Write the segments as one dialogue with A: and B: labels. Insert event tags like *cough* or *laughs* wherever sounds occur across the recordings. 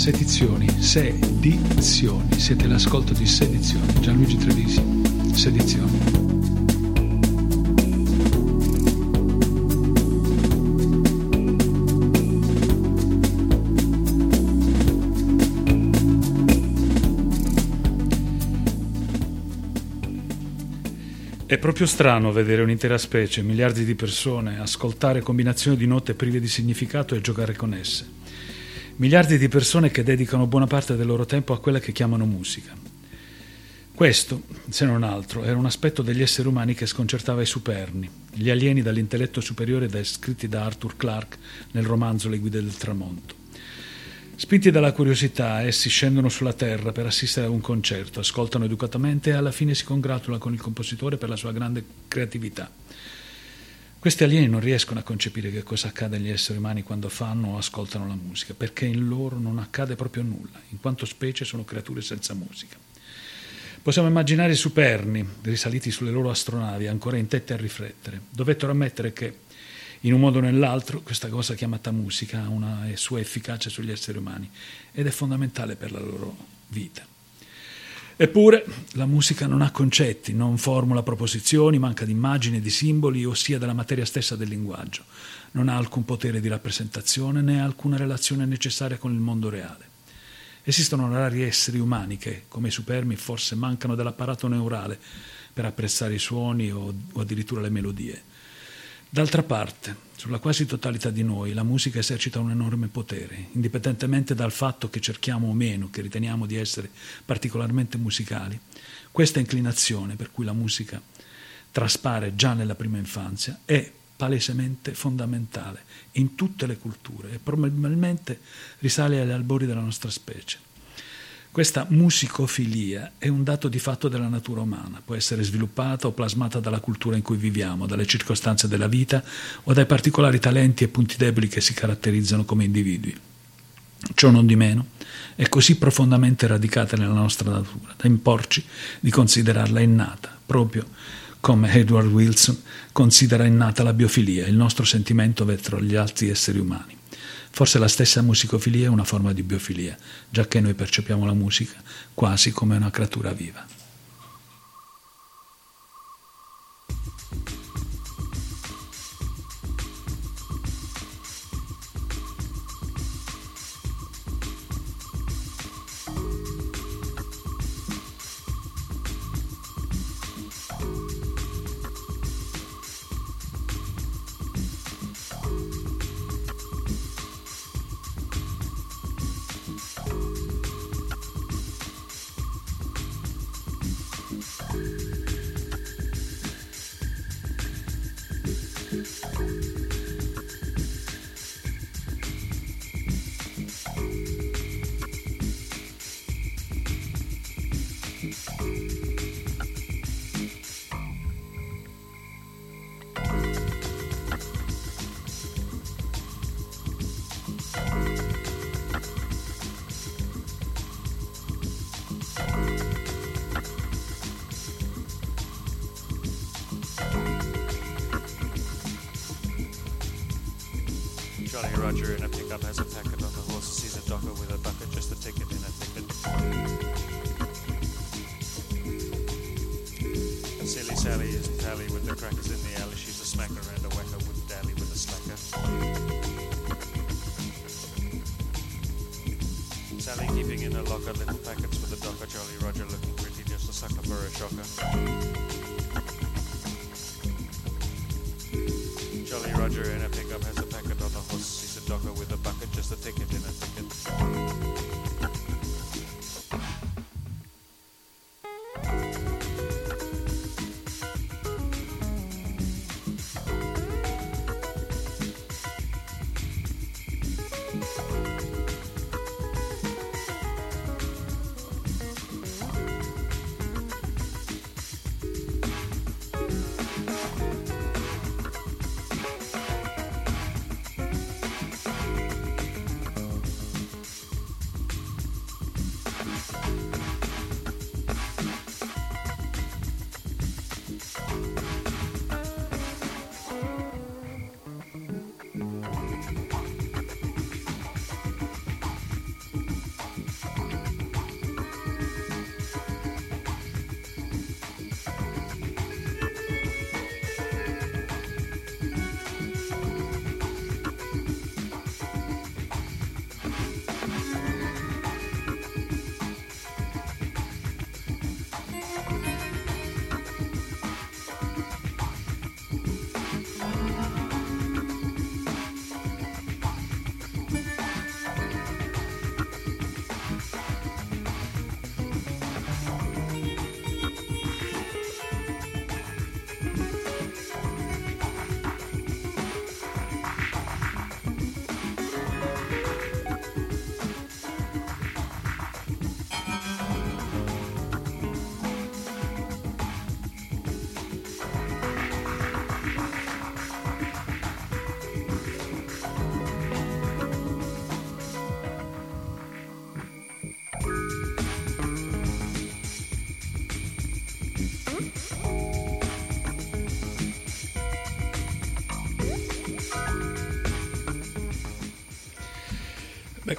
A: Sedizioni, sedizioni, siete l'ascolto di Sedizioni, Gianluigi Trevisi, Sedizioni. È proprio strano vedere un'intera specie, miliardi di persone, ascoltare combinazioni di note prive di significato e giocare con esse. Miliardi di persone che dedicano buona parte del loro tempo a quella che chiamano musica. Questo, se non altro, era un aspetto degli esseri umani che sconcertava i superni, gli alieni dall'intelletto superiore descritti da Arthur Clarke nel romanzo Le guide del tramonto. Spinti dalla curiosità, essi scendono sulla terra per assistere a un concerto, ascoltano educatamente e alla fine si congratula con il compositore per la sua grande creatività. Questi alieni non riescono a concepire che cosa accade agli esseri umani quando fanno o ascoltano la musica, perché in loro non accade proprio nulla, in quanto specie sono creature senza musica. Possiamo immaginare i superni, risaliti sulle loro astronavi, ancora intenti a riflettere. Dovettero ammettere che in un modo o nell'altro questa cosa chiamata musica ha una sua efficacia sugli esseri umani ed è fondamentale per la loro vita. Eppure la musica non ha concetti, non formula proposizioni, manca di immagini di simboli, ossia della materia stessa del linguaggio. Non ha alcun potere di rappresentazione né alcuna relazione necessaria con il mondo reale. Esistono rari esseri umani che, come i supermi, forse mancano dell'apparato neurale per apprezzare i suoni o, o addirittura le melodie. D'altra parte, sulla quasi totalità di noi la musica esercita un enorme potere, indipendentemente dal fatto che cerchiamo o meno, che riteniamo di essere particolarmente musicali. Questa inclinazione per cui la musica traspare già nella prima infanzia è palesemente fondamentale in tutte le culture e probabilmente risale agli albori della nostra specie. Questa musicofilia è un dato di fatto della natura umana, può essere sviluppata o plasmata dalla cultura in cui viviamo, dalle circostanze della vita o dai particolari talenti e punti deboli che si caratterizzano come individui. Ciò non di meno è così profondamente radicata nella nostra natura da imporci di considerarla innata, proprio come Edward Wilson considera innata la biofilia, il nostro sentimento verso gli altri esseri umani. Forse la stessa musicofilia è una forma di biofilia, giacché noi percepiamo la musica quasi come una creatura viva.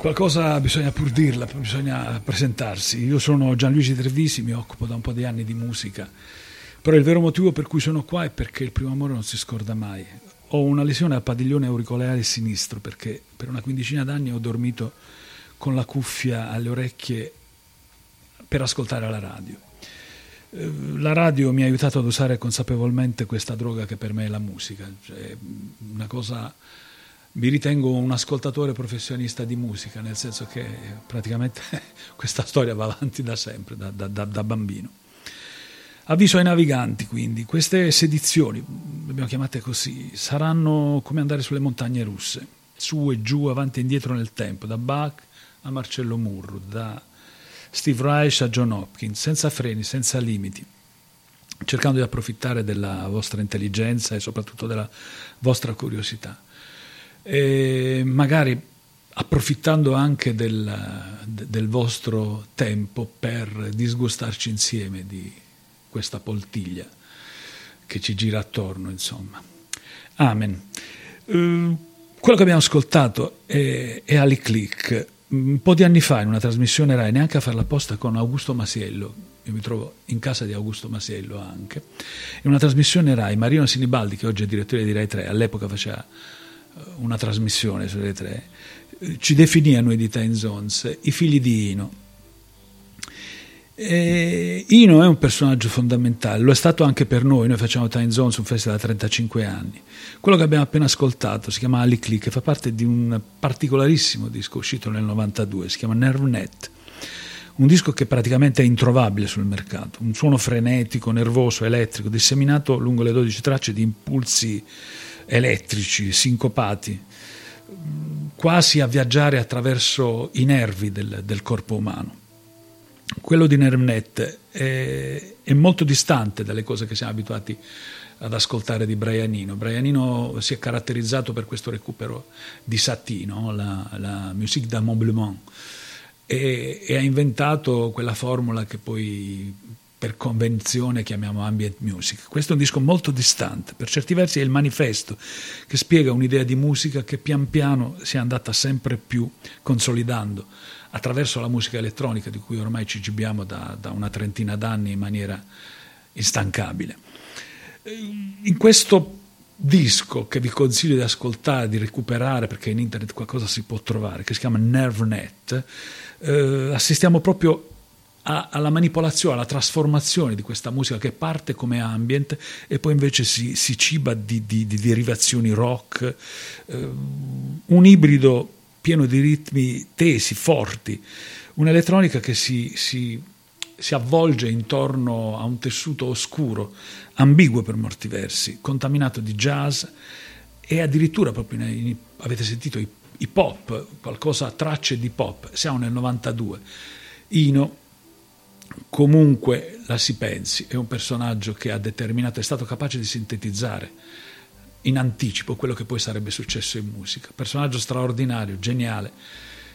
A: Qualcosa bisogna pur dirla, bisogna presentarsi. Io sono Gianluigi Trevisi, mi occupo da un po' di anni di musica, però il vero motivo per cui sono qua è perché il primo amore non si scorda mai. Ho una lesione al padiglione auricolare sinistro perché per una quindicina d'anni ho dormito con la cuffia alle orecchie per ascoltare la radio. Eh, la radio mi ha aiutato ad usare consapevolmente questa droga che per me è la musica, cioè una cosa mi ritengo un ascoltatore professionista di musica, nel senso che praticamente *laughs* questa storia va avanti da sempre, da, da, da, bambino. Avviso ai naviganti, quindi, queste sedizioni, le abbiamo chiamate così, saranno come andare sulle montagne russe, su e giù, avanti e indietro nel tempo, da Bach a Marcello Murru, da Steve Reich a John Hopkins, senza freni, senza limiti, cercando di approfittare della vostra intelligenza e soprattutto della vostra curiosità e magari approfittando anche del, del, vostro tempo per disgustarci insieme di questa poltiglia che ci gira attorno, insomma. Amen. Uh, quello che abbiamo ascoltato è, è Ali Click. Un po' di anni fa in una trasmissione Rai, neanche a farla apposta con Augusto Masiello, io mi trovo in casa di Augusto Masiello anche, in una trasmissione Rai, Marino Sinibaldi, che oggi è direttore di Rai 3, all'epoca faceva una trasmissione sulle tre, ci definì a noi di Time Zones i figli di Ino. E Ino è un personaggio fondamentale, lo è stato anche per noi, noi facciamo Time Zones, un festival da 35 anni. Quello che abbiamo appena ascoltato si chiama Ali Click fa parte di un particolarissimo disco uscito nel 92, si chiama Nervnet un disco che praticamente è introvabile sul mercato, un suono frenetico, nervoso, elettrico, disseminato lungo le 12 tracce di impulsi elettrici, sincopati, quasi a viaggiare attraverso i nervi del, del corpo umano. Quello di Nervnet è, è, molto distante dalle cose che siamo abituati ad ascoltare di Brianino. Brianino si è caratterizzato per questo recupero di Satie, no? la, la musique d'ameublement, e, e ha inventato quella formula che poi per convenzione chiamiamo ambient music. Questo è un disco molto distante, per certi versi è il manifesto che spiega un'idea di musica che pian piano si è andata sempre più consolidando attraverso la musica elettronica di cui ormai ci gibiamo da, da una trentina d'anni in maniera instancabile. In questo disco che vi consiglio di ascoltare, di recuperare, perché in internet qualcosa si può trovare, che si chiama NerveNet, eh, assistiamo proprio alla manipolazione, alla trasformazione di questa musica che parte come ambient e poi invece si, si ciba di, di, di, derivazioni rock, eh, un ibrido pieno di ritmi tesi, forti, un'elettronica che si, si, si avvolge intorno a un tessuto oscuro, ambiguo per molti versi, contaminato di jazz e addirittura proprio in, in, avete sentito i, i pop, qualcosa tracce di pop, siamo nel 92. Ino comunque la si pensi, è un personaggio che ha determinato, è stato capace di sintetizzare in anticipo quello che poi sarebbe successo in musica. Personaggio straordinario, geniale,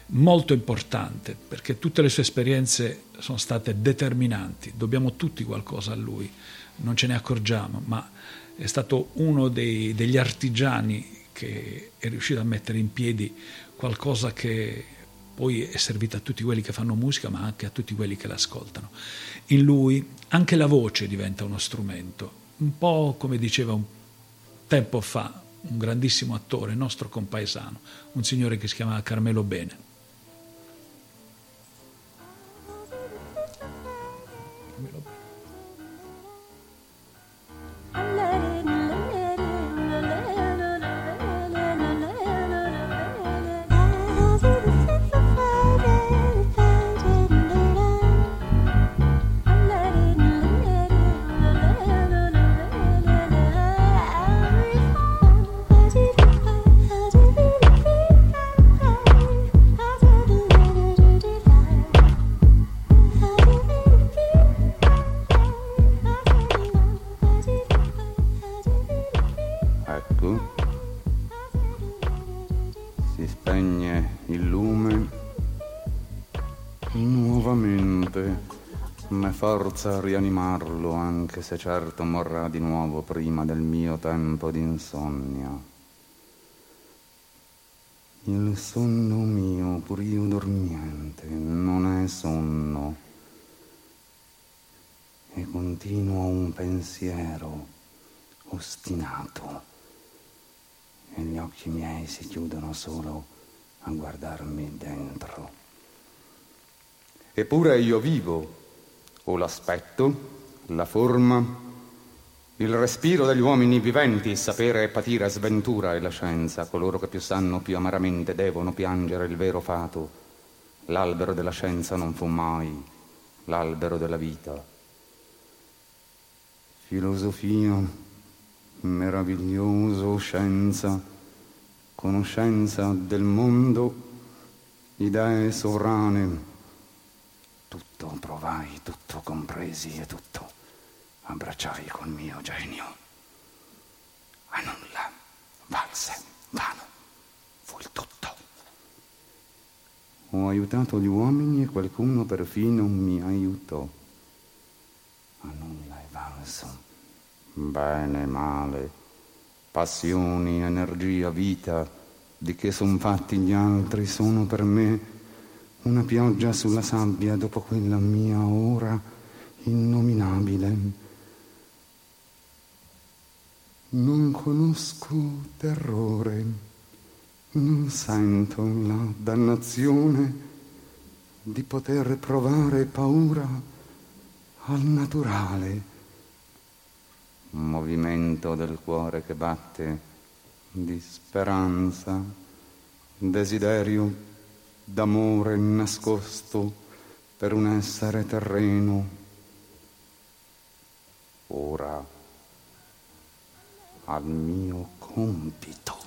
A: molto importante, perché tutte le sue esperienze sono state determinanti, dobbiamo tutti qualcosa a lui, non ce ne accorgiamo, ma è stato uno dei, degli artigiani che è riuscito a mettere in piedi qualcosa che poi è servita a tutti quelli che fanno musica, ma anche a tutti quelli che l'ascoltano. In lui anche la voce diventa uno strumento, un po' come diceva un tempo fa un grandissimo attore, nostro compaesano, un signore che si chiamava Carmelo Bene.
B: Forza a rianimarlo, anche se certo morrà di nuovo prima del mio tempo d'insonnia. Il sonno mio, pur io dormiente, non è sonno, e continuo un pensiero ostinato, e gli occhi miei si chiudono solo a guardarmi dentro. Eppure io vivo o l'aspetto, la forma, il respiro degli uomini viventi, sapere e patire sventura e la scienza, coloro che più sanno più amaramente devono piangere il vero fato. L'albero della scienza non fu mai l'albero della vita. Filosofia, meraviglioso scienza, conoscenza del mondo, idee sovrane, tutto provai, tutto compresi e tutto abbracciai col mio genio. A nulla valse, vano, fu il tutto. Ho aiutato gli uomini e qualcuno perfino mi aiutò. A nulla è valso. Bene, male, passioni, energia, vita, di che son fatti gli altri sono per me una pioggia sulla sabbia dopo quella mia ora innominabile. Non conosco terrore, non sento la dannazione di poter provare paura al naturale movimento del cuore che batte di speranza, desiderio d'amore nascosto per un essere terreno. Ora al mio compito.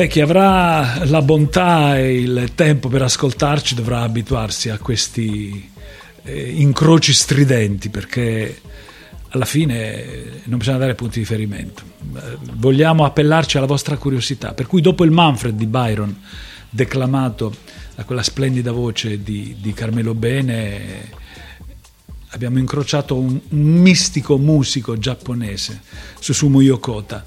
A: Beh, chi avrà la bontà e il tempo per ascoltarci dovrà abituarsi a questi eh, incroci stridenti perché alla fine non bisogna dare punti di riferimento. Eh, vogliamo appellarci alla vostra curiosità. Per cui dopo il Manfred di Byron, declamato da quella splendida voce di, di Carmelo Bene, abbiamo incrociato un, un mistico musico giapponese, Susumu Yokota.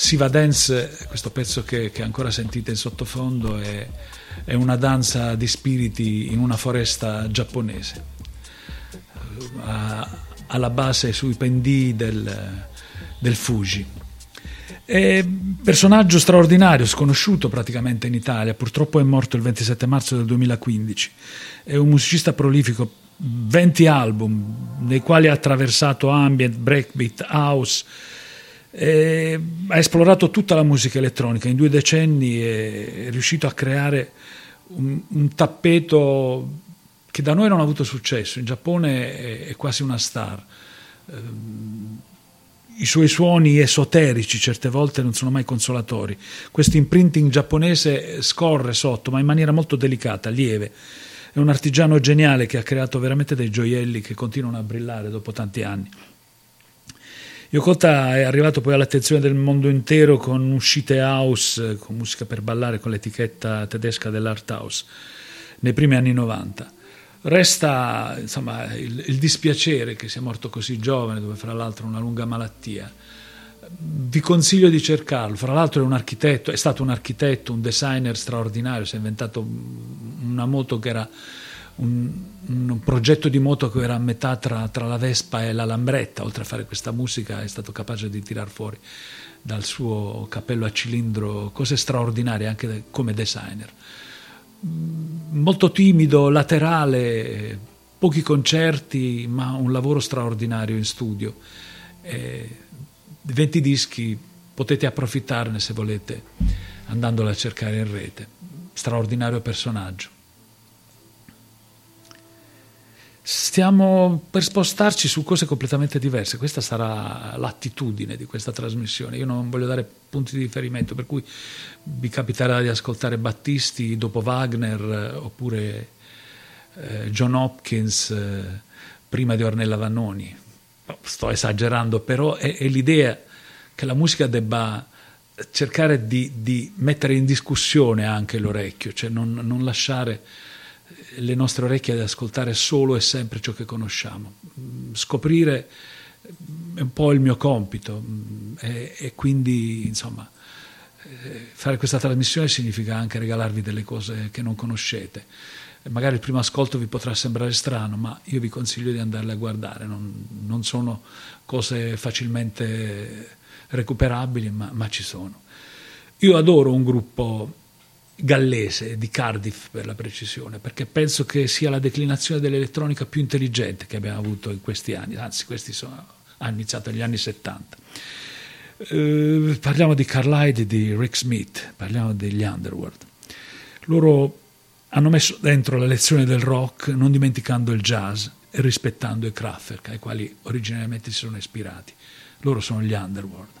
A: Siva Dance, questo pezzo che, che ancora sentite in sottofondo, è, è una danza di spiriti in una foresta giapponese. A, alla base sui pendii del, del Fuji. È personaggio straordinario, sconosciuto praticamente in Italia, purtroppo è morto il 27 marzo del 2015. È un musicista prolifico, 20 album, nei quali ha attraversato ambient, breakbeat, house. E ha esplorato tutta la musica elettronica in due decenni è riuscito a creare un, un tappeto che da noi non ha avuto successo, in Giappone è, è quasi una star. Ehm, I suoi suoni esoterici certe volte non sono mai consolatori. Questo imprinting giapponese scorre sotto, ma in maniera molto delicata, lieve. È un artigiano geniale che ha creato veramente dei gioielli che continuano a brillare dopo tanti anni. Yokota è arrivato poi all'attenzione del mondo intero con uscite house, con musica per ballare, con l'etichetta tedesca dell'Art House, nei primi anni 90 Resta insomma, il, il, dispiacere che sia morto così giovane, dove fra l'altro una lunga malattia. Vi consiglio di cercarlo. Fra l'altro è un architetto, è stato un architetto, un designer straordinario, si è inventato una moto che era un, un progetto di moto che era a metà tra, tra la Vespa e la Lambretta. Oltre a fare questa musica è stato capace di tirar fuori dal suo cappello a cilindro cose straordinarie anche come designer molto timido, laterale, pochi concerti, ma un lavoro straordinario in studio. Eh, 20 dischi, potete approfittarne se volete, andandolo a cercare in rete. Straordinario personaggio. Stiamo per spostarci su cose completamente diverse, questa sarà l'attitudine di questa trasmissione. Io non voglio dare punti di riferimento, per cui vi capiterà di ascoltare Battisti dopo Wagner eh, oppure eh, John Hopkins eh, prima di Ornella Vannoni. Sto esagerando, però è, è l'idea che la musica debba cercare di, di, mettere in discussione anche l'orecchio, cioè non, non lasciare le nostre orecchie ad ascoltare solo e sempre ciò che conosciamo. Scoprire è un po' il mio compito e, e quindi insomma eh, fare questa trasmissione significa anche regalarvi delle cose che non conoscete. Magari il primo ascolto vi potrà sembrare strano, ma io vi consiglio di andarle a guardare, non, non sono cose facilmente recuperabili, ma, ma ci sono. Io adoro un gruppo gallese, di Cardiff per la precisione, perché penso che sia la declinazione dell'elettronica più intelligente che abbiamo avuto in questi anni, anzi questi sono, hanno iniziato negli anni 70. Eh, parliamo di Carlyle di Rick Smith, parliamo degli Underworld. Loro hanno messo dentro la lezione del rock non dimenticando il jazz e rispettando i Kraftwerk ai quali originariamente si sono ispirati. Loro sono gli Underworld.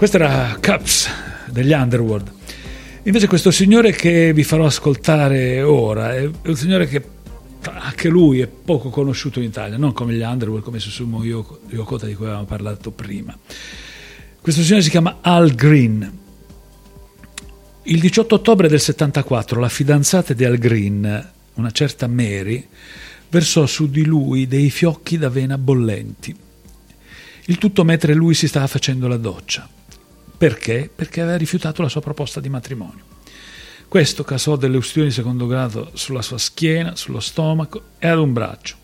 A: Questo era Cups degli Underworld. Invece questo signore che vi farò ascoltare ora è un signore che anche lui è poco conosciuto in Italia, non come gli Underworld, come Susumu Yokota di cui avevamo parlato prima. Questo signore si chiama Al Green. Il 18 ottobre del 74 la fidanzata di Al Green, una certa Mary, versò su di lui dei fiocchi d'avena bollenti. Il tutto mentre lui si stava facendo la doccia. Perché? Perché aveva rifiutato la sua proposta di matrimonio. Questo causò delle ustioni di secondo grado sulla sua schiena, sullo stomaco e ad un braccio.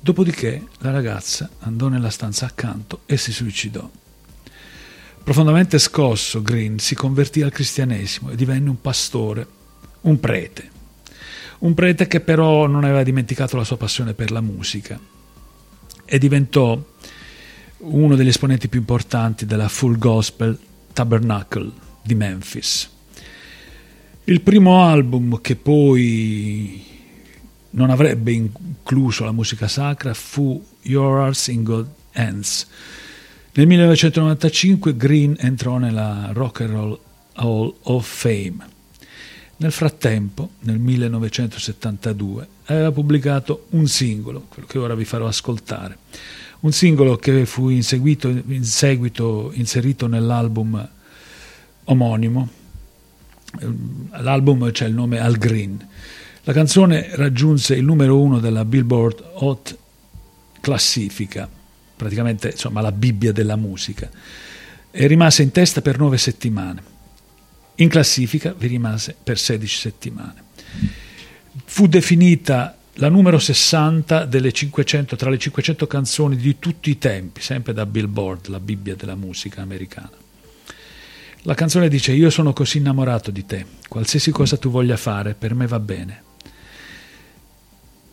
A: Dopodiché la ragazza andò nella stanza accanto e si suicidò. Profondamente scosso, Green si convertì al cristianesimo e divenne un pastore, un prete. Un prete che però non aveva dimenticato la sua passione per la musica e diventò uno degli esponenti più importanti della Full Gospel Tabernacle di Memphis. Il primo album che poi non avrebbe incluso la musica sacra fu Your Hearts in God's Hands. Nel 1995 Green entrò nella Rock and Roll Hall of Fame. Nel frattempo, nel 1972, aveva pubblicato un singolo, quello che ora vi farò ascoltare un singolo che fu in, seguito, in seguito inserito nell'album omonimo. L'album c'è il nome Al Green. La canzone raggiunse il numero uno della Billboard Hot classifica, praticamente insomma la Bibbia della musica, e rimase in testa per nove settimane. In classifica vi rimase per 16 settimane. Fu definita la numero 60 delle 500, tra le 500 canzoni di tutti i tempi, sempre da Billboard, la Bibbia della musica americana. La canzone dice io sono così innamorato di te, qualsiasi cosa tu voglia fare, per me va bene.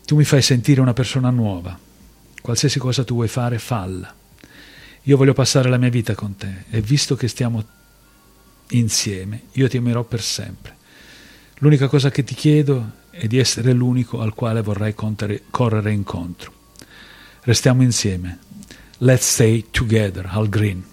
A: Tu mi fai sentire una persona nuova, qualsiasi cosa tu vuoi fare, falla. Io voglio passare la mia vita con te e visto che stiamo insieme, io ti amerò per sempre. L'unica cosa che ti chiedo e di essere l'unico al quale vorrei correre incontro. Restiamo insieme. Let's stay together, Al Green.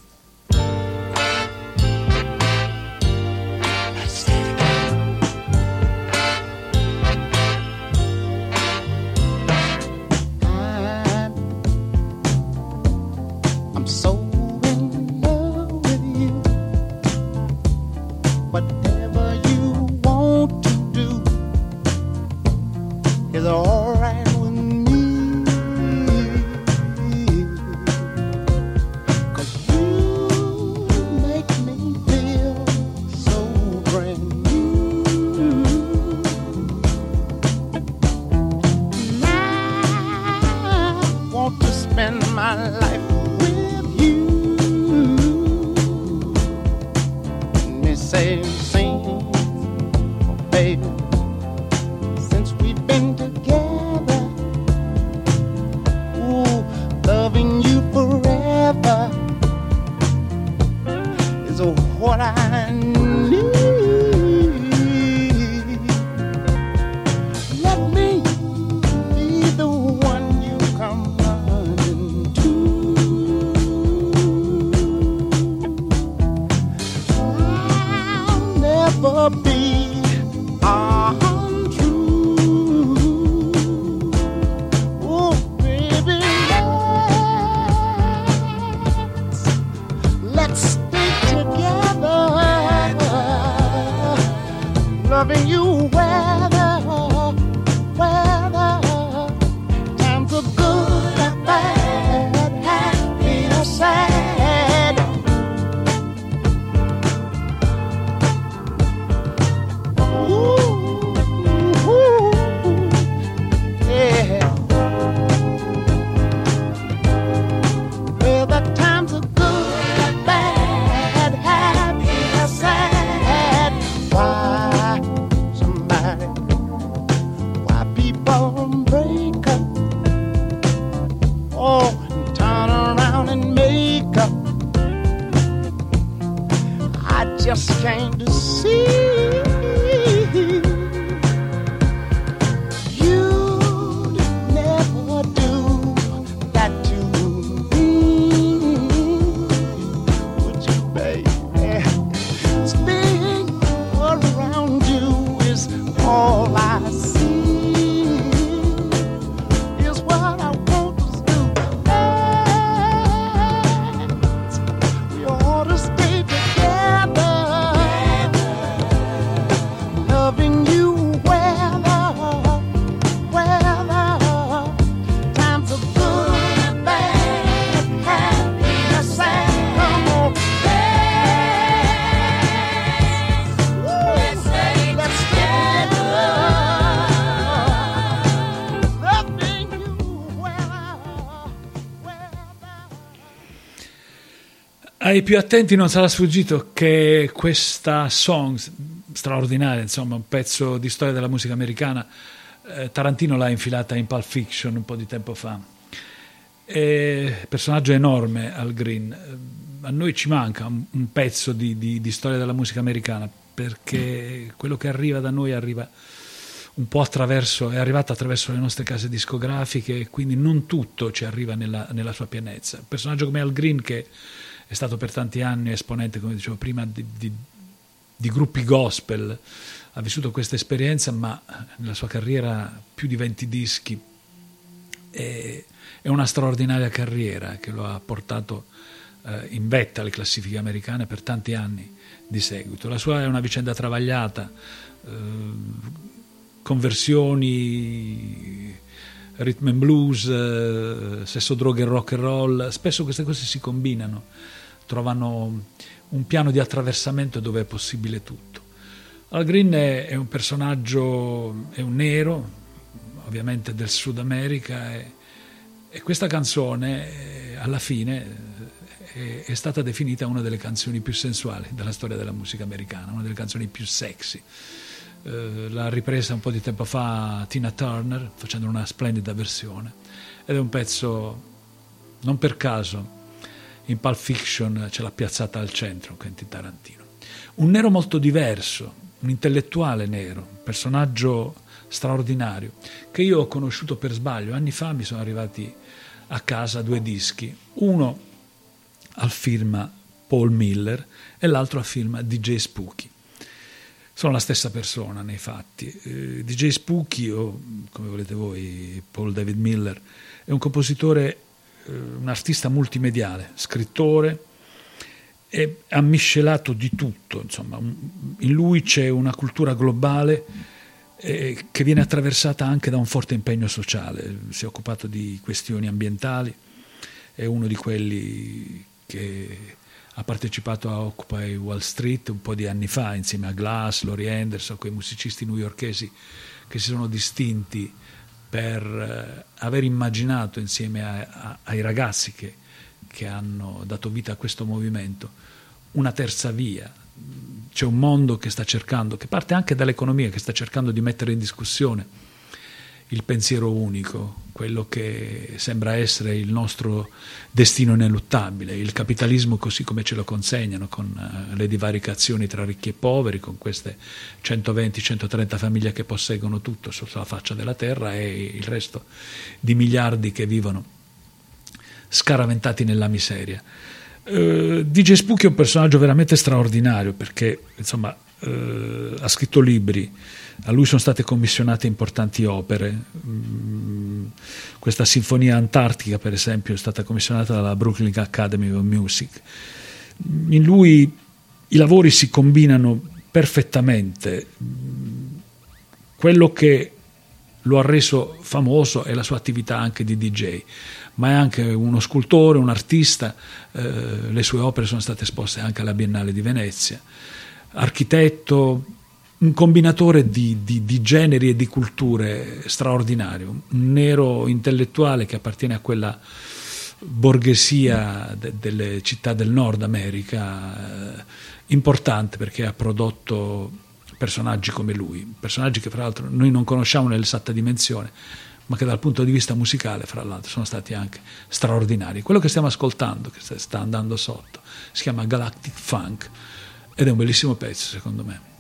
A: Just came to see. Ai più attenti non sarà sfuggito che questa song straordinaria, insomma, un pezzo di storia della musica americana, eh, Tarantino l'ha infilata in Pulp Fiction un po' di tempo fa. E, personaggio enorme Al Green. A noi ci manca un, un pezzo di, di, di storia della musica americana perché quello che arriva da noi arriva un po' attraverso, è arrivato attraverso le nostre case discografiche quindi non tutto ci arriva nella, nella sua pienezza. Personaggio come Al Green che è stato per tanti anni esponente, come dicevo prima, di, di, di gruppi gospel, ha vissuto questa esperienza, ma nella sua carriera più di 20 dischi è, è una straordinaria carriera che lo ha portato eh, in vetta alle classifiche americane per tanti anni di seguito. La sua è una vicenda travagliata, eh, conversioni, rhythm and blues, eh, sesso, droga e rock and roll, spesso queste cose si combinano, trovano un piano di attraversamento dove è possibile tutto. Al Green è, un personaggio, è un nero, ovviamente del Sud America, e, e questa canzone eh, alla fine è, è, stata definita una delle canzoni più sensuali della storia della musica americana, una delle canzoni più sexy. Eh, l'ha ripresa un po' di tempo fa Tina Turner facendo una splendida versione ed è un pezzo non per caso in Pulp Fiction ce l'ha piazzata al centro Quentin Tarantino. Un nero molto diverso un intellettuale nero un personaggio straordinario che io ho conosciuto per sbaglio. Anni fa mi sono arrivati a casa due dischi uno al firma Paul Miller e l'altro al firma DJ Spooky. Sono la stessa persona nei fatti. Eh, DJ Spooky, o come volete voi, Paul David Miller, è un compositore, un artista multimediale, scrittore, e ha miscelato di tutto, insomma, in lui c'è una cultura globale eh, che viene attraversata anche da un forte impegno sociale, si è occupato di questioni ambientali, è uno di quelli che ha partecipato a Occupy Wall Street un po' di anni fa insieme a Glass, Laurie Anderson, quei musicisti newyorkesi che si sono distinti per eh, aver immaginato insieme a, a, ai ragazzi che, che hanno dato vita a questo movimento una terza via. C'è un mondo che sta cercando, che parte anche dall'economia, che sta cercando di mettere in discussione il pensiero unico, quello che sembra essere il nostro destino ineluttabile, il capitalismo così come ce lo consegnano, con uh, le divaricazioni tra ricchi e poveri, con queste 120-130 famiglie che posseggono tutto sulla faccia della terra e il resto di miliardi che vivono scaraventati nella miseria. Uh, DJ Spooky è un personaggio veramente straordinario perché insomma, uh, ha scritto libri, a lui sono state commissionate importanti opere. Mm, questa Sinfonia Antartica, per esempio, è stata commissionata dalla Brooklyn Academy of Music. In lui i lavori si combinano perfettamente. Quello che lo ha reso famoso è la sua attività anche di DJ, ma è anche uno scultore, un artista, eh, le sue opere sono state esposte anche alla Biennale di Venezia, architetto, un combinatore di, di, di, generi e di culture straordinario, un nero intellettuale che appartiene a quella borghesia de, delle città del Nord America, eh, importante perché ha prodotto personaggi come lui, personaggi che fra l'altro noi non conosciamo nell'esatta dimensione, ma che dal punto di vista musicale, fra l'altro, sono stati anche straordinari. Quello che stiamo ascoltando, che sta andando sotto, si chiama Galactic Funk ed è un bellissimo pezzo, secondo me.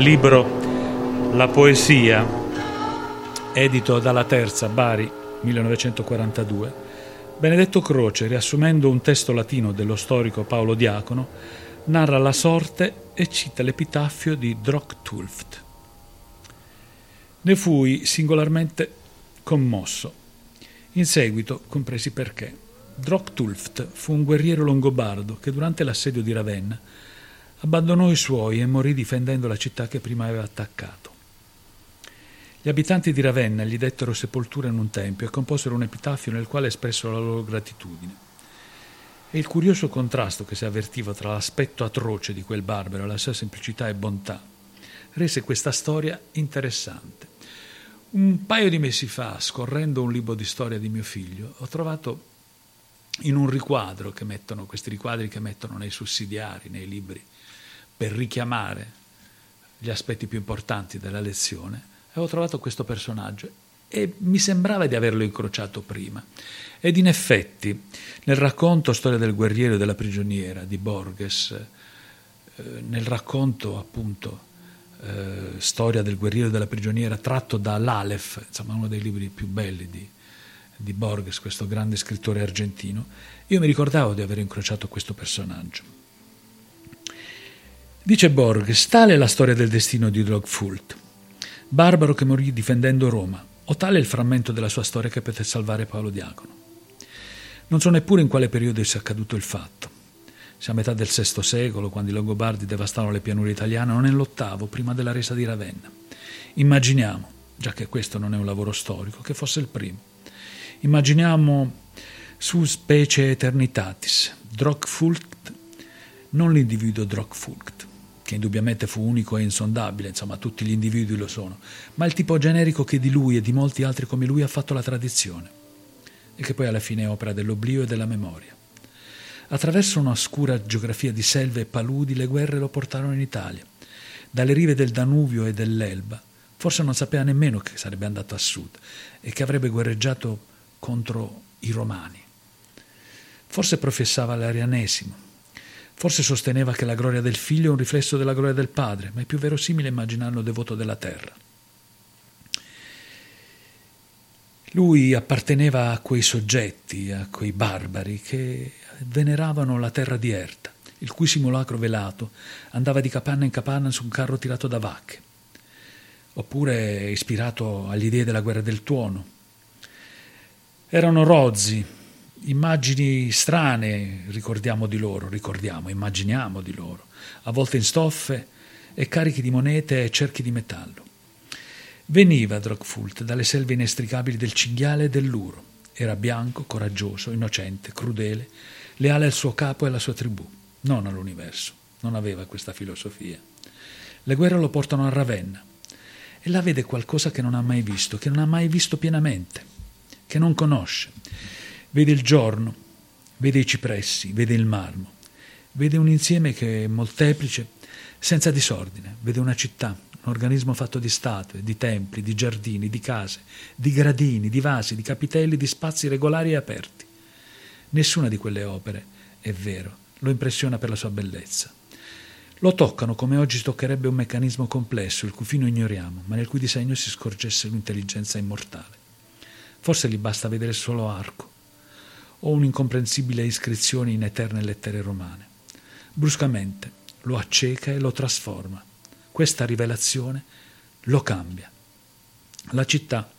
A: Libro La poesia, edito dalla Terza, Bari, 1942, Benedetto Croce, riassumendo un testo latino dello storico Paolo Diacono, narra la sorte e cita l'epitaffio di Drocktulft. Ne fui singolarmente commosso. In seguito compresi perché. Drocktulft fu un guerriero longobardo che durante l'assedio di Ravenna abbandonò i suoi e morì difendendo la città che prima aveva attaccato. Gli abitanti di Ravenna gli dettero sepoltura in un tempio e composero un epitaffio nel quale espressero la loro gratitudine. E il curioso contrasto che si avvertiva tra l'aspetto atroce di quel barbaro e la sua semplicità e bontà rese questa storia interessante. Un paio di mesi fa, scorrendo un libro di storia di mio figlio, ho trovato in un riquadro che mettono, questi riquadri che mettono nei sussidiari, nei libri, per richiamare gli aspetti più importanti della lezione, avevo trovato questo personaggio e mi sembrava di averlo incrociato prima. Ed in effetti, nel racconto Storia del guerriero e della prigioniera di Borges, eh, nel racconto appunto eh, Storia del guerriero e della prigioniera tratto da L'Alef, insomma uno dei libri più belli di, di Borges, questo grande scrittore argentino, io mi ricordavo di aver incrociato questo personaggio. Dice Borges, tale è la storia del destino di Drogfult, barbaro che morì difendendo Roma, o tale è il frammento della sua storia che poté salvare Paolo Diacono. Non so neppure in quale periodo sia accaduto il fatto. Se a metà del VI secolo, quando i Longobardi devastarono le pianure italiane, o nell'ottavo, prima della resa di Ravenna. Immaginiamo, già che questo non è un lavoro storico, che fosse il primo. Immaginiamo su specie eternitatis, Drogfult, non l'individuo Drogfult, che indubbiamente fu unico e insondabile, insomma tutti gli individui lo sono, ma il tipo generico che di lui e di molti altri come lui ha fatto la tradizione e che poi alla fine è opera dell'oblio e della memoria. Attraverso una scura geografia di selve e paludi le guerre lo portarono in Italia, dalle rive del Danubio e dell'Elba. Forse non sapeva nemmeno che sarebbe andato a sud e che avrebbe guerreggiato contro i romani. Forse professava l'arianesimo, forse sosteneva che la gloria del figlio è un riflesso della gloria del padre, ma è più verosimile immaginarlo devoto della terra. Lui apparteneva a quei soggetti, a quei barbari che veneravano la terra di Erta, il cui simulacro velato andava di capanna in capanna su un carro tirato da vacche, oppure ispirato agli idee della guerra del tuono. Erano rozzi, immagini strane, ricordiamo di loro, ricordiamo, immaginiamo di loro, a volte in stoffe e carichi di monete e cerchi di metallo. Veniva Drogfult dalle selve inestricabili del cinghiale e dell'uro. Era bianco, coraggioso, innocente, crudele, leale al suo capo e alla sua tribù, non all'universo. Non aveva questa filosofia. Le guerre lo portano a Ravenna e là vede qualcosa che non ha mai visto, che non ha mai visto pienamente, che non conosce. Vede il giorno, vede i cipressi, vede il marmo, vede un insieme che è molteplice, senza disordine, vede una città, un organismo fatto di statue, di templi, di giardini, di case, di gradini, di vasi, di capitelli, di spazi regolari e aperti. Nessuna di quelle opere, è vero, lo impressiona per la sua bellezza. Lo toccano come oggi toccherebbe un meccanismo complesso, il cui fino ignoriamo, ma nel cui disegno si scorgesse un'intelligenza immortale. Forse gli basta vedere solo arco o un'incomprensibile iscrizione in eterne lettere romane. Bruscamente lo acceca e lo trasforma questa rivelazione lo cambia. La città,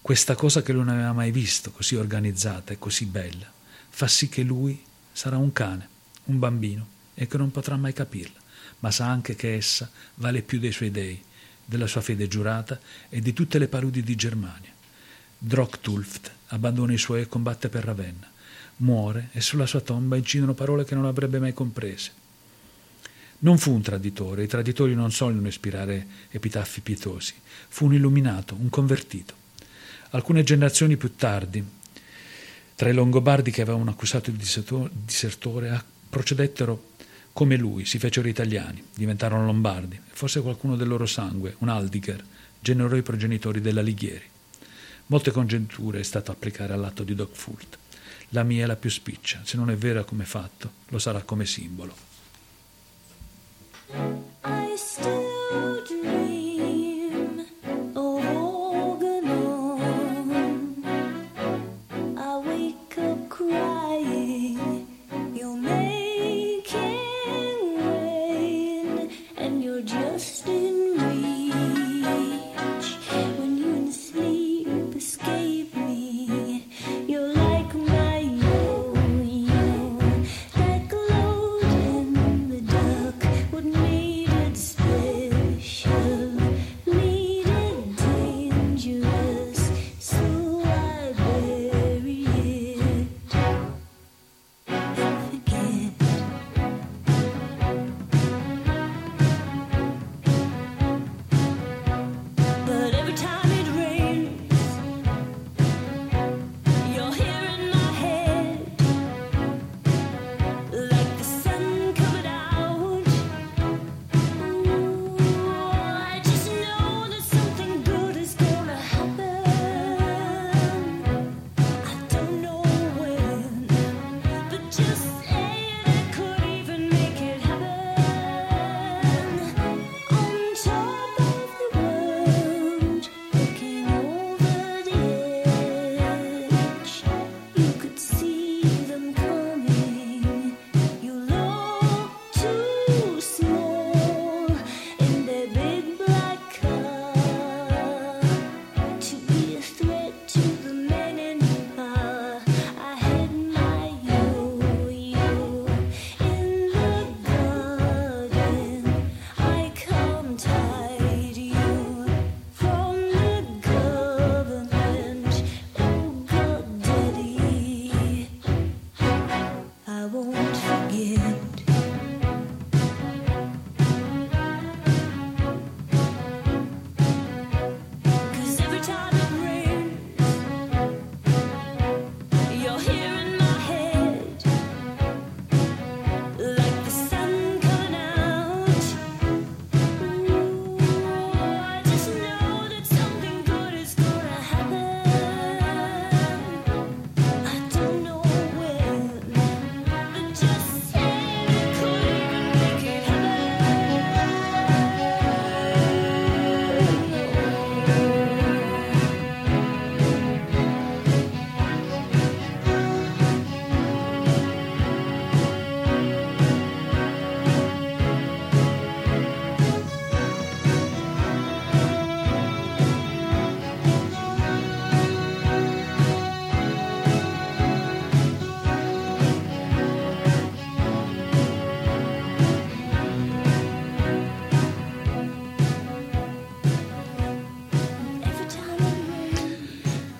A: questa cosa che lui non aveva mai visto, così organizzata e così bella, fa sì che lui sarà un cane, un bambino, e che non potrà mai capirla, ma sa anche che essa vale più dei suoi dei, della sua fede giurata e di tutte le paludi di Germania. Drocktulft abbandona i suoi e combatte per Ravenna. Muore e sulla sua tomba incidono parole che non avrebbe mai comprese. Non fu un traditore, i traditori non sono ispirare epitaffi pietosi, fu un illuminato, un convertito. Alcune generazioni più tardi, tra i Longobardi che avevano accusato il disertore, procedettero come lui, si fecero italiani, diventarono lombardi, forse qualcuno del loro sangue, un Aldiger, generò i progenitori della Lighieri. Molte congetture è stato applicare all'atto di Dogfult. La mia è la più spiccia, se non è vera come fatto, lo sarà come simbolo.
C: I still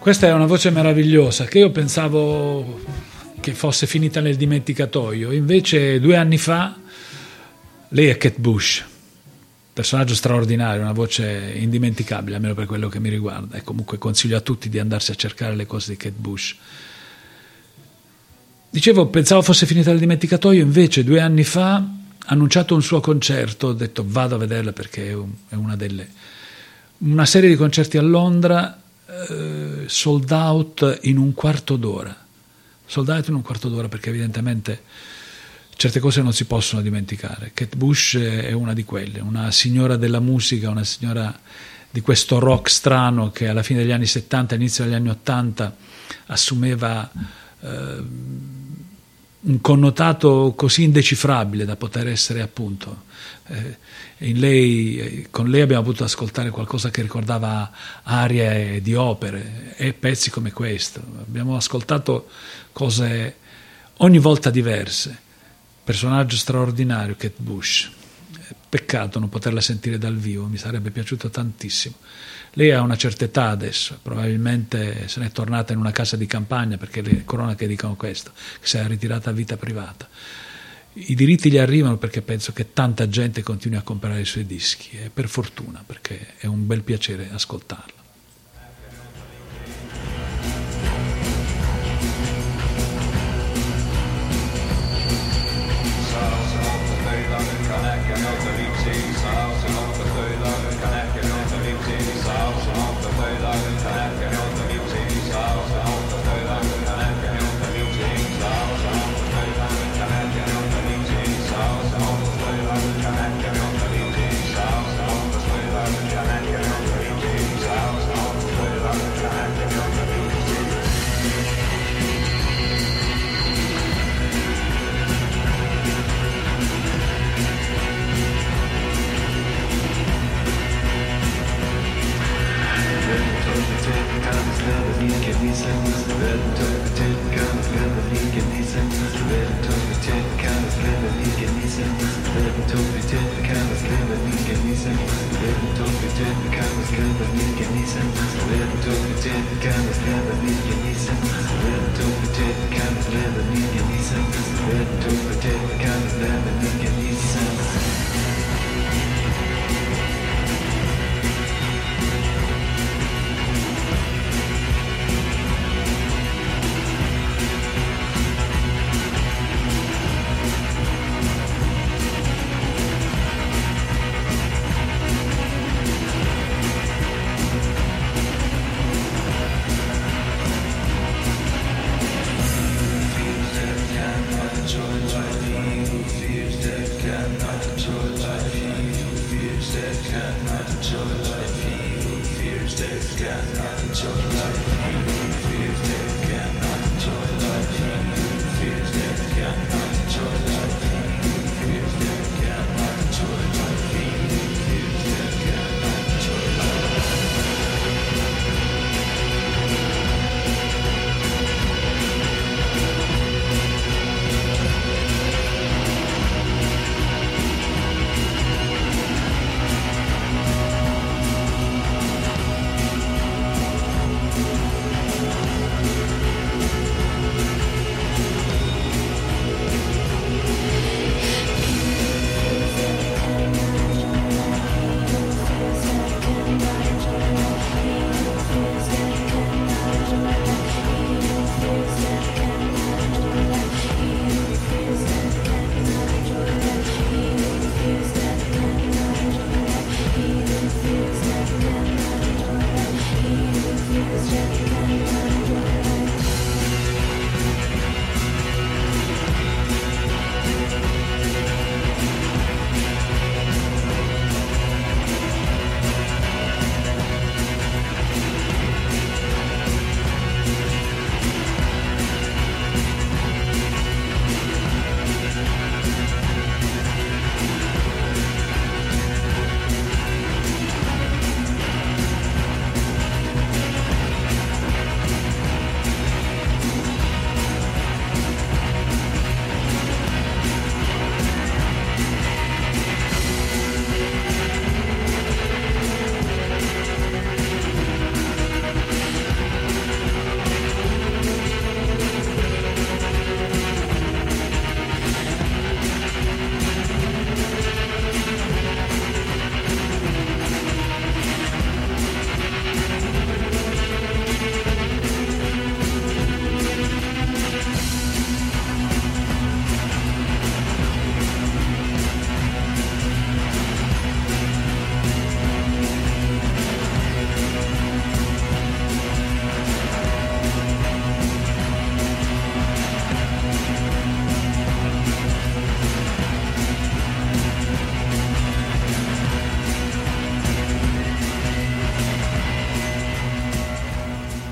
A: Questa è una voce meravigliosa che io pensavo che fosse finita nel dimenticatoio, invece due anni fa lei è Kate Bush, personaggio straordinario, una voce indimenticabile, almeno per quello che mi riguarda, e comunque consiglio a tutti di andarsi a cercare le cose di Kate Bush. Dicevo, pensavo fosse finita nel dimenticatoio, invece due anni fa ha annunciato un suo concerto, ho detto vado a vederla perché è una delle... una serie di concerti a Londra, eh, sold out in un quarto d'ora. Sold out in un quarto d'ora perché evidentemente certe cose non si possono dimenticare. Kate Bush è una di quelle, una signora della musica, una signora di questo rock strano che alla fine degli anni 70, all'inizio degli anni 80 assumeva eh, un connotato così indecifrabile da poter essere appunto. Eh, lei, con lei abbiamo potuto ascoltare qualcosa che ricordava arie di opere e pezzi come questo. Abbiamo ascoltato cose ogni volta diverse. Personaggio straordinario, Kate Bush. Peccato non poterla sentire dal vivo, mi sarebbe piaciuto tantissimo. Lei ha una certa età adesso, probabilmente se n'è tornata in una casa di campagna perché le cronache dicono questo, che si è ritirata a vita privata. I diritti gli arrivano perché penso che tanta gente continui a comprare i suoi dischi e per fortuna perché è un bel piacere ascoltarlo. Until to life. Evil fears death, got nothing to life. Evil fears death.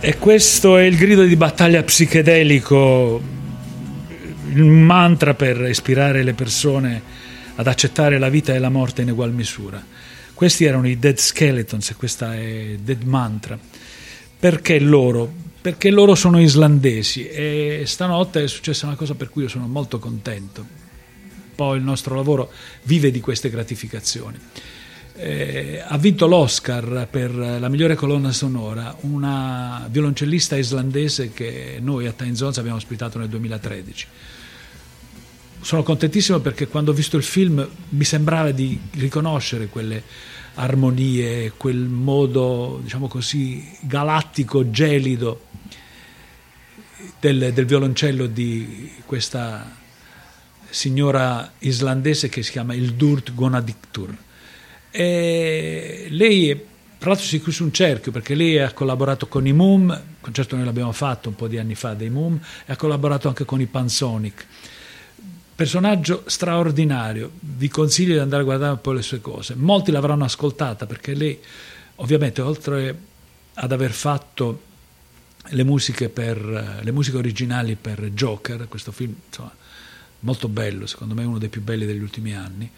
A: E questo è il grido di battaglia psichedelico, il mantra per ispirare le persone ad accettare la vita e la morte in ugual misura. Questi erano i Dead Skeletons e questa è Dead Mantra. Perché loro? Perché loro sono islandesi e stanotte è successa una cosa per cui io sono molto contento. Poi il nostro lavoro vive di queste gratificazioni. Eh, ha vinto l'Oscar per la migliore colonna sonora una violoncellista islandese che noi a Time Zones abbiamo ospitato nel 2013 sono contentissimo perché quando ho visto il film mi sembrava di riconoscere quelle armonie, quel modo, diciamo così, galattico, gelido del, del violoncello di questa signora islandese che si chiama Ildurt Gonadictur. E lei, tra l'altro, si chiuse un cerchio perché lei ha collaborato con i Moom, concerto noi l'abbiamo fatto un po' di anni fa dei Moom, e ha collaborato anche con i Pansonic Personaggio straordinario, vi consiglio di andare a guardare un po' le sue cose. Molti l'avranno ascoltata perché lei, ovviamente, oltre ad aver fatto le musiche, per, le musiche originali per Joker, questo film insomma, molto bello, secondo me uno dei più belli degli ultimi anni,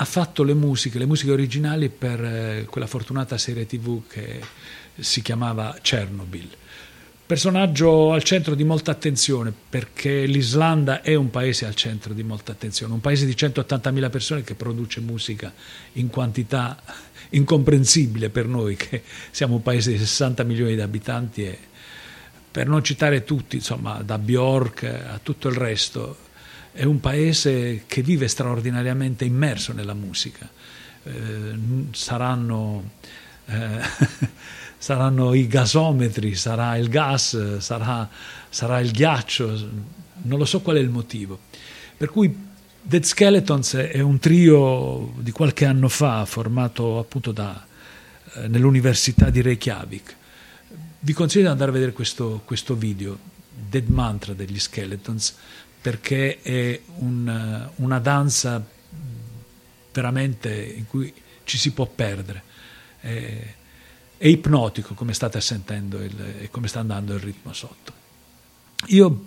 A: ha fatto le musiche, le musiche originali per eh, quella fortunata serie tv che si chiamava Chernobyl. Personaggio al centro di molta attenzione perché l'Islanda è un paese al centro di molta attenzione, un paese di 180.000 persone che produce musica in quantità incomprensibile per noi che siamo un paese di 60 milioni di abitanti e per non citare tutti, insomma, da Bjork a tutto il resto, è un paese che vive straordinariamente immerso nella musica. Eh, saranno eh, *laughs* saranno i gasometri, sarà il gas, sarà, sarà il ghiaccio, non lo so qual è il motivo. Per cui Dead Skeletons è un trio di qualche anno fa formato appunto da, eh, nell'università di Reykjavik. Vi consiglio di andare a vedere questo, questo video, Dead Mantra degli Skeletons, perché è un, una danza veramente in cui ci si può perdere. È, è ipnotico come state sentendo e come sta andando il ritmo sotto. Io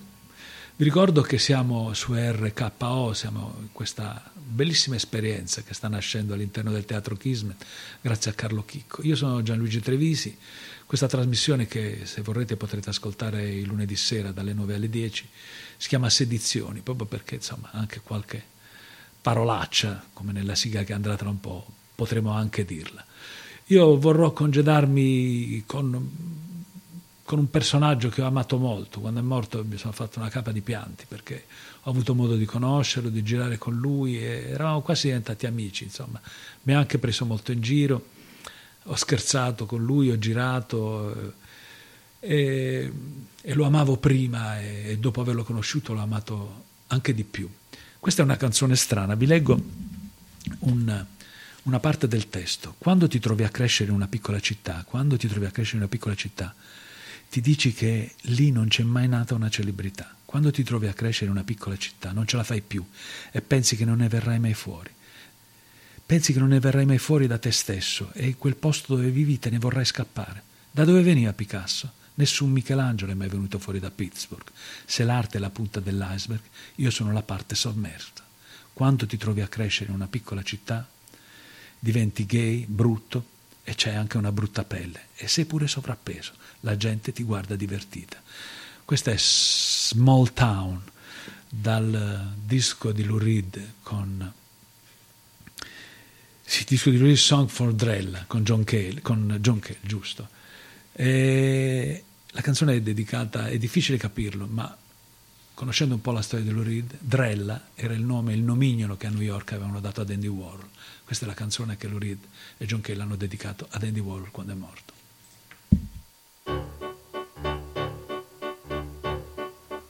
A: vi ricordo che siamo su RKO, siamo in questa bellissima esperienza che sta nascendo all'interno del Teatro Kismet, grazie a Carlo Chicco. Io sono Gianluigi Trevisi, questa trasmissione che se vorrete potrete ascoltare il lunedì sera dalle 9 alle 10 si chiama Sedizioni, proprio perché insomma anche qualche parolaccia, come nella sigla che andrà tra un po', potremo anche dirla. Io vorrò congedarmi con, con, un personaggio che ho amato molto. Quando è morto mi sono fatto una capa di pianti perché ho avuto modo di conoscerlo, di girare con lui e eravamo quasi diventati amici. Insomma. Mi ha anche preso molto in giro, ho scherzato con lui, ho girato eh, e, e lo amavo prima e, e dopo averlo conosciuto l'ho amato anche di più. Questa è una canzone strana, vi leggo un una parte del testo. Quando ti trovi a crescere in una piccola città, quando ti trovi a crescere in una piccola città, ti dici che lì non c'è mai nata una celebrità. Quando ti trovi a crescere in una piccola città, non ce la fai più e pensi che non ne verrai mai fuori. Pensi che non ne verrai mai fuori da te stesso e quel posto dove vivi te ne vorrai scappare. Da dove veniva Picasso? Nessun Michelangelo è mai venuto fuori da Pittsburgh. Se l'arte è la punta dell'iceberg, io sono la parte sommersa. Quando ti trovi a crescere in una piccola città, diventi gay, brutto e c'è anche una brutta pelle e sei pure sovrappeso, la gente ti guarda divertita. Questa è Small Town dal disco di Lou Reed con sì, disco di Lou Reed Song for Drella con John Cale, con John Cale giusto. E la canzone è dedicata, è difficile capirlo, ma conoscendo un po' la storia di Lou Reed, Drella era il nome, il nomignolo che a New York avevano dato ad Andy Warhol. Questa è la canzone che Lou Reed e John Cale hanno dedicato ad Andy Warhol quando è morto.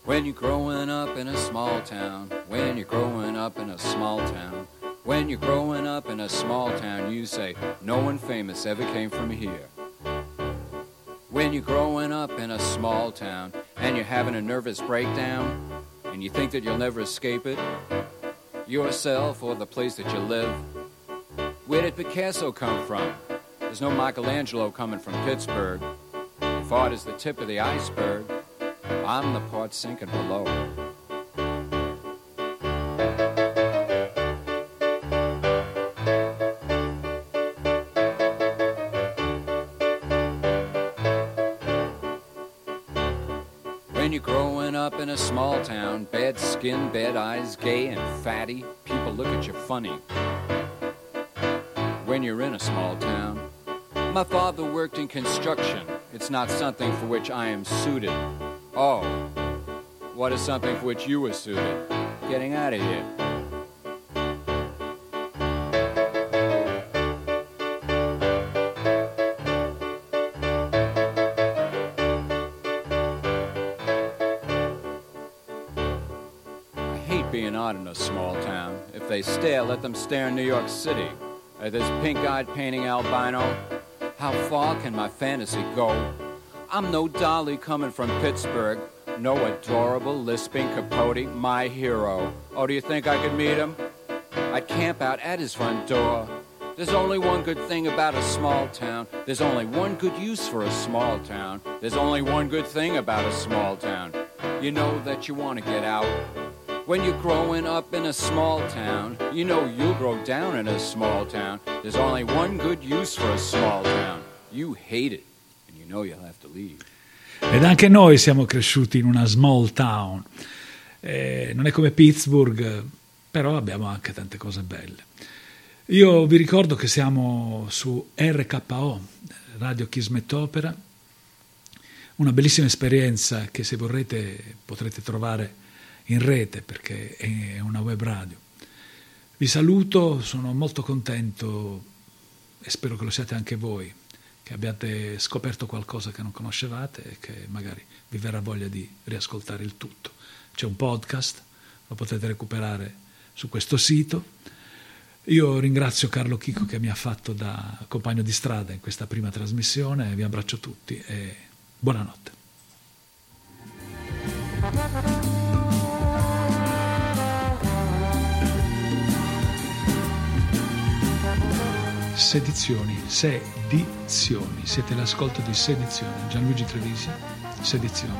C: When you're growing up in a small town, when you're growing up in a small town, when you're growing up in a small town, you say, No one famous ever came from here. When you're growing up in a small town and you're having a nervous breakdown and you think that you'll never escape it, yourself or the place that you live, where did Picasso come from? There's no Michelangelo coming from Pittsburgh. thought is the tip of the iceberg. I'm the part sinking below. A small town, bad skin, bad eyes, gay and fatty, people look at you funny. When you're in a small town, my father worked in construction. It's not something for which I am suited. Oh, what is something for which you were suited? Getting out of here. They stare, let them stare in New York City. At this pink-eyed painting albino, how far can my fantasy go? I'm no dolly coming from Pittsburgh. No adorable lisping Capote, my hero. Oh, do you think I could meet him? I'd camp out at his front door. There's only one good thing about a small town. There's only one good use for a small town. There's only one good thing about a small town. You know that you want to get out. When you're growing up in a small town, you know you'll grow down in a small town. There's only one good use for a small town. You hate it, and you know you'll have to leave.
A: Ed anche noi siamo cresciuti in una small town. Eh, non è come Pittsburgh, però abbiamo anche tante cose belle. Io vi ricordo che siamo su RKO, Radio Kismet Opera, una bellissima esperienza che se vorrete potrete trovare in rete perché è una web radio. Vi saluto, sono molto contento e spero che lo siate anche voi, che abbiate scoperto qualcosa che non conoscevate e che magari vi verrà voglia di riascoltare il tutto. C'è un podcast, lo potete recuperare su questo sito. Io ringrazio Carlo Chico che mi ha fatto da compagno di strada in questa prima trasmissione, vi abbraccio tutti e buonanotte. Sedizioni, sedizioni, siete l'ascolto di Sedizioni, Gianluigi Trevisi, Sedizioni.